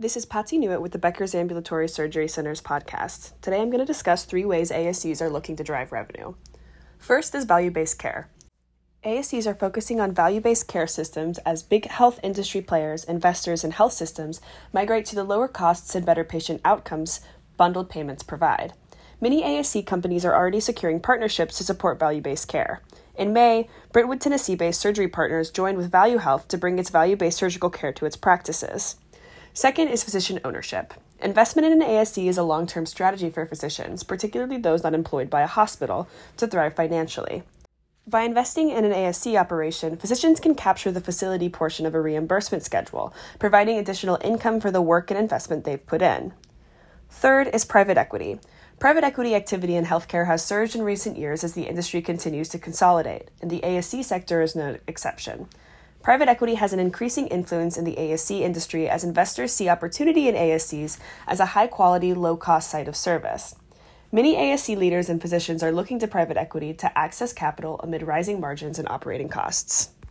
This is Patsy Newitt with the Becker's Ambulatory Surgery Center's podcast. Today I'm going to discuss three ways ASCs are looking to drive revenue. First is value based care. ASCs are focusing on value based care systems as big health industry players, investors, and health systems migrate to the lower costs and better patient outcomes bundled payments provide. Many ASC companies are already securing partnerships to support value based care. In May, Brentwood, Tennessee based Surgery Partners joined with Value Health to bring its value based surgical care to its practices. Second is physician ownership. Investment in an ASC is a long term strategy for physicians, particularly those not employed by a hospital, to thrive financially. By investing in an ASC operation, physicians can capture the facility portion of a reimbursement schedule, providing additional income for the work and investment they've put in. Third is private equity. Private equity activity in healthcare has surged in recent years as the industry continues to consolidate, and the ASC sector is no exception. Private equity has an increasing influence in the ASC industry as investors see opportunity in ASCs as a high quality, low cost site of service. Many ASC leaders and physicians are looking to private equity to access capital amid rising margins and operating costs.